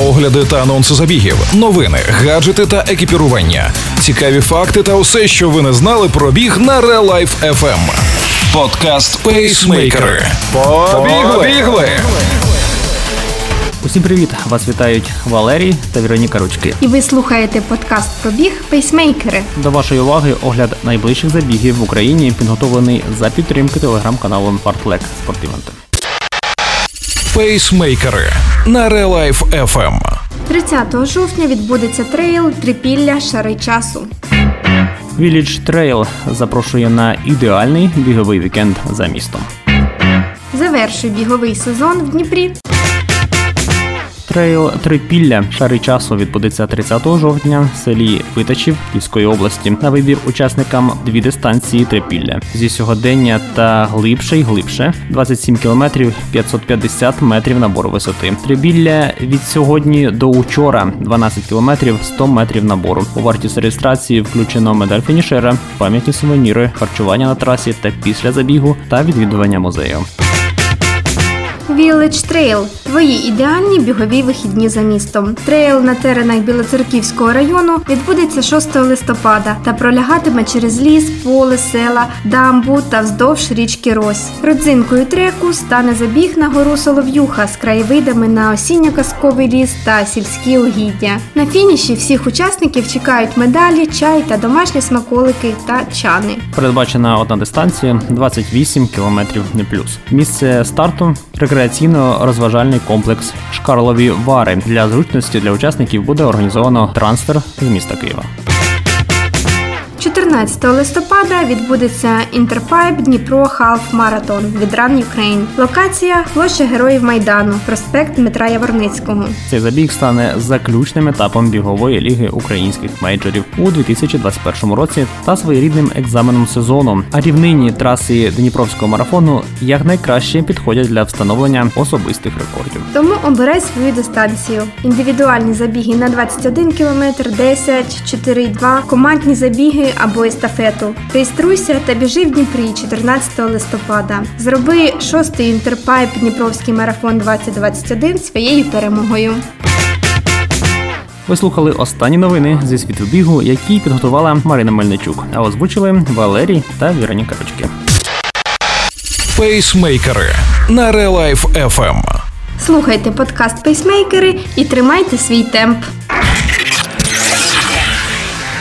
огляди та анонси забігів, новини, гаджети та екіпірування, цікаві факти та усе, що ви не знали про біг на Real Life FM. Подкаст Пейсмейкери. Побігли! Усім привіт! Вас вітають Валерій та Вероніка Ручки. І ви слухаєте подкаст Пробіг Пейсмейкери. До вашої уваги огляд найближчих забігів в Україні, підготовлений за підтримки телеграм-каналу Fartlek Спортивенти. Пейсмейкери на Релайф FM. 30 жовтня відбудеться трейл Трипілля Шари часу. Village Trail запрошує на ідеальний біговий вікенд за містом. Завершує біговий сезон в Дніпрі. Трейл Трипілля шари часу відбудеться 30 жовтня в селі Витачів Київської області. На вибір учасникам дві дистанції Трипілля зі сьогодення та глибше й глибше 27 кілометрів 550 метрів набору висоти. Трипілля від сьогодні до учора 12 кілометрів 100 метрів набору. У вартість реєстрації включено медаль фінішера, пам'ятні сувеніри, харчування на трасі та після забігу та відвідування музею. Village Trail – твої ідеальні бігові вихідні за містом. Трейл на теренах Білоцерківського району відбудеться 6 листопада та пролягатиме через ліс, поле, села, дамбу та вздовж річки Рось. Родзинкою треку стане забіг на гору Солов'юха з краєвидами на осінньо-казковий ліс та сільські угіддя. На фініші всіх учасників чекають медалі, чай та домашні смаколики та чани. Передбачена одна дистанція 28 кілометрів не плюс. Місце старту рекреаційно-розважальний комплекс Шкарлові Вари. Для зручності для учасників буде організовано трансфер з міста Києва. 14 листопада відбудеться Інтерпайп Дніпро Халф Маратон від Run Ukraine. Локація площа Героїв Майдану, проспект Дмитра Яворницького. Цей забіг стане заключним етапом бігової ліги українських мейджорів у 2021 році та своєрідним екзаменом сезону. А рівнині траси Дніпровського марафону якнайкраще підходять для встановлення особистих рекордів. Тому обирай свою дистанцію. Індивідуальні забіги на 21 км, 10, 4,2, командні забіги або естафету. Реєструйся та біжи в Дніпрі 14 листопада. Зроби шостий інтерпайп Дніпровський марафон 2021 своєю перемогою. Ви слухали останні новини зі світу бігу, які підготувала Марина Мельничук, а озвучили Валерій та Віроніка Ручки. Пейсмейкери на Real Life FM. Слухайте подкаст Пейсмейкери і тримайте свій темп.